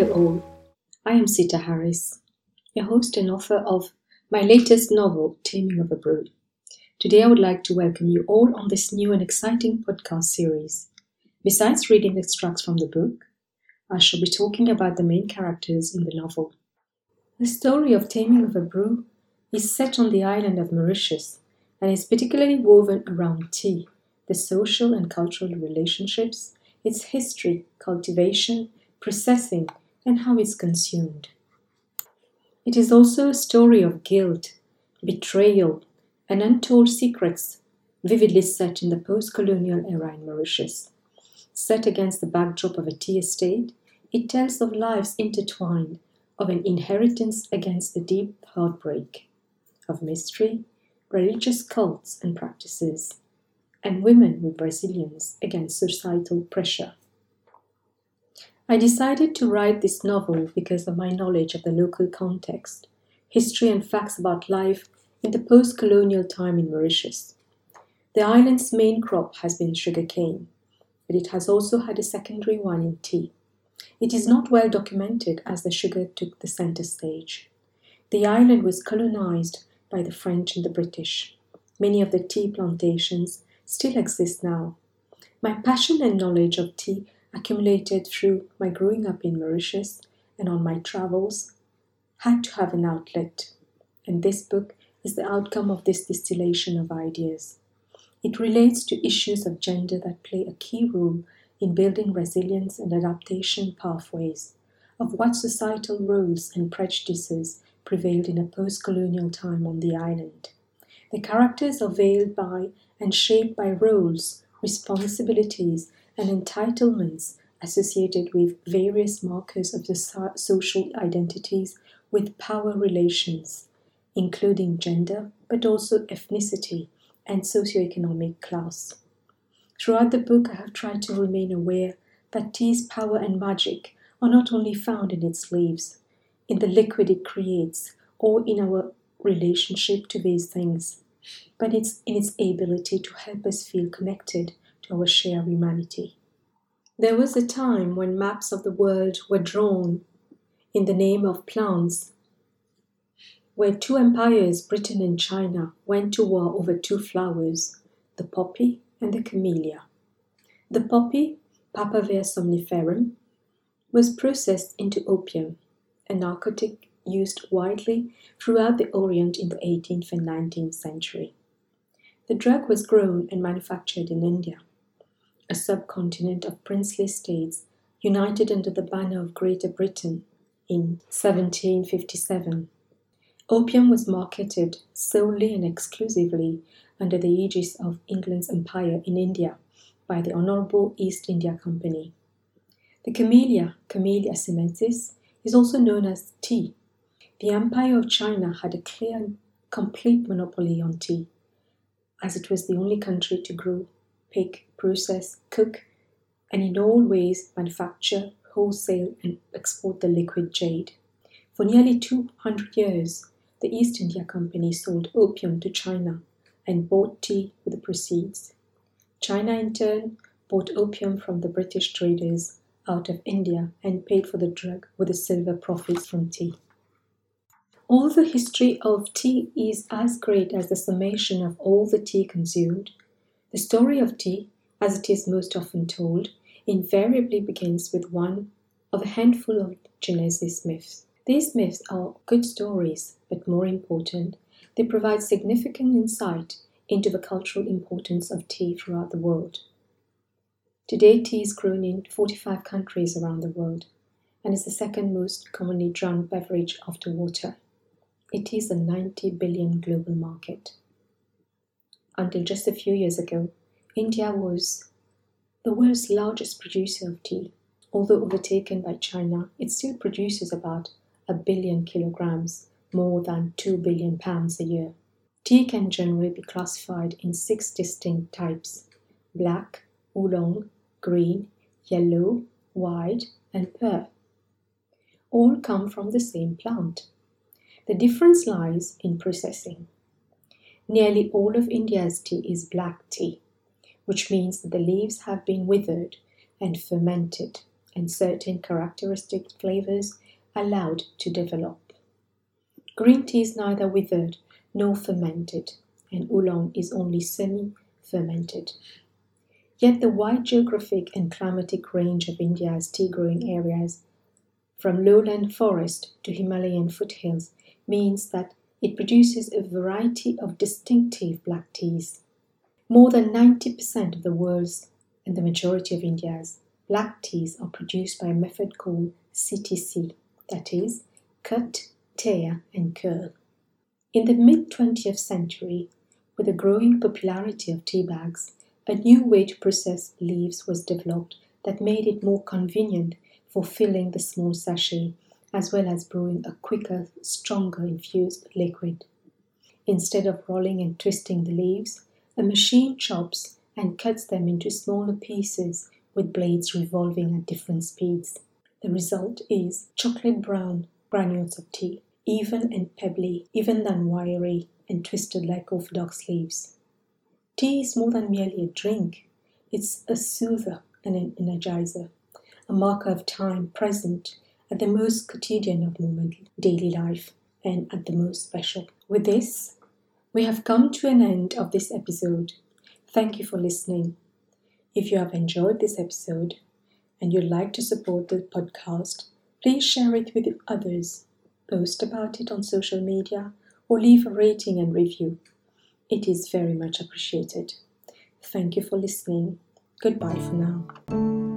Hello, all. I am Sita Harris, your host and author of my latest novel, Taming of a Brew. Today, I would like to welcome you all on this new and exciting podcast series. Besides reading extracts from the book, I shall be talking about the main characters in the novel. The story of Taming of a Brew is set on the island of Mauritius and is particularly woven around tea, the social and cultural relationships, its history, cultivation, processing, and how it's consumed. It is also a story of guilt, betrayal, and untold secrets, vividly set in the post colonial era in Mauritius. Set against the backdrop of a tea estate, it tells of lives intertwined, of an inheritance against a deep heartbreak, of mystery, religious cults and practices, and women with resilience against societal pressure. I decided to write this novel because of my knowledge of the local context, history, and facts about life in the post colonial time in Mauritius. The island's main crop has been sugarcane, but it has also had a secondary one in tea. It is not well documented as the sugar took the center stage. The island was colonized by the French and the British. Many of the tea plantations still exist now. My passion and knowledge of tea accumulated through my growing up in Mauritius and on my travels, had to have an outlet. And this book is the outcome of this distillation of ideas. It relates to issues of gender that play a key role in building resilience and adaptation pathways, of what societal roles and prejudices prevailed in a post colonial time on the island. The characters are veiled by and shaped by roles, responsibilities, and entitlements associated with various markers of the so- social identities with power relations, including gender, but also ethnicity and socioeconomic class. Throughout the book, I have tried to remain aware that tea's power and magic are not only found in its leaves, in the liquid it creates, or in our relationship to these things, but it's in its ability to help us feel connected our shared humanity. There was a time when maps of the world were drawn in the name of plants, where two empires, Britain and China, went to war over two flowers, the poppy and the camellia. The poppy, Papaver somniferum, was processed into opium, a narcotic used widely throughout the Orient in the 18th and 19th century. The drug was grown and manufactured in India a subcontinent of princely states united under the banner of Greater Britain in 1757. Opium was marketed solely and exclusively under the aegis of England's empire in India by the Honourable East India Company. The camellia, Camellia sinensis, is also known as tea. The Empire of China had a clear and complete monopoly on tea, as it was the only country to grow pick, process, cook, and in all ways manufacture, wholesale, and export the liquid jade. For nearly 200 years, the East India Company sold opium to China and bought tea with the proceeds. China, in turn, bought opium from the British traders out of India and paid for the drug with the silver profits from tea. All the history of tea is as great as the summation of all the tea consumed, the story of tea, as it is most often told, invariably begins with one of a handful of Genesis myths. These myths are good stories, but more important, they provide significant insight into the cultural importance of tea throughout the world. Today, tea is grown in 45 countries around the world and is the second most commonly drunk beverage after water. It is a 90 billion global market. Until just a few years ago, India was the world's largest producer of tea. Although overtaken by China, it still produces about a billion kilograms, more than 2 billion pounds a year. Tea can generally be classified in six distinct types black, oolong, green, yellow, white, and pu-erh. All come from the same plant. The difference lies in processing. Nearly all of India's tea is black tea, which means that the leaves have been withered and fermented, and certain characteristic flavors allowed to develop. Green tea is neither withered nor fermented, and oolong is only semi fermented. Yet the wide geographic and climatic range of India's tea growing areas, from lowland forest to Himalayan foothills, means that it produces a variety of distinctive black teas. More than 90% of the world's and the majority of India's black teas are produced by a method called CTC, that is, cut, tear, and curl. In the mid 20th century, with the growing popularity of tea bags, a new way to process leaves was developed that made it more convenient for filling the small sachet as well as brewing a quicker, stronger infused liquid. Instead of rolling and twisting the leaves, a machine chops and cuts them into smaller pieces with blades revolving at different speeds. The result is chocolate brown granules of tea, even and pebbly, even than wiry and twisted like orthodox leaves. Tea is more than merely a drink, it's a soother and an energizer, a marker of time present at the most quotidian of moment, daily life, and at the most special. With this, we have come to an end of this episode. Thank you for listening. If you have enjoyed this episode and you'd like to support the podcast, please share it with others, post about it on social media, or leave a rating and review. It is very much appreciated. Thank you for listening. Goodbye for now.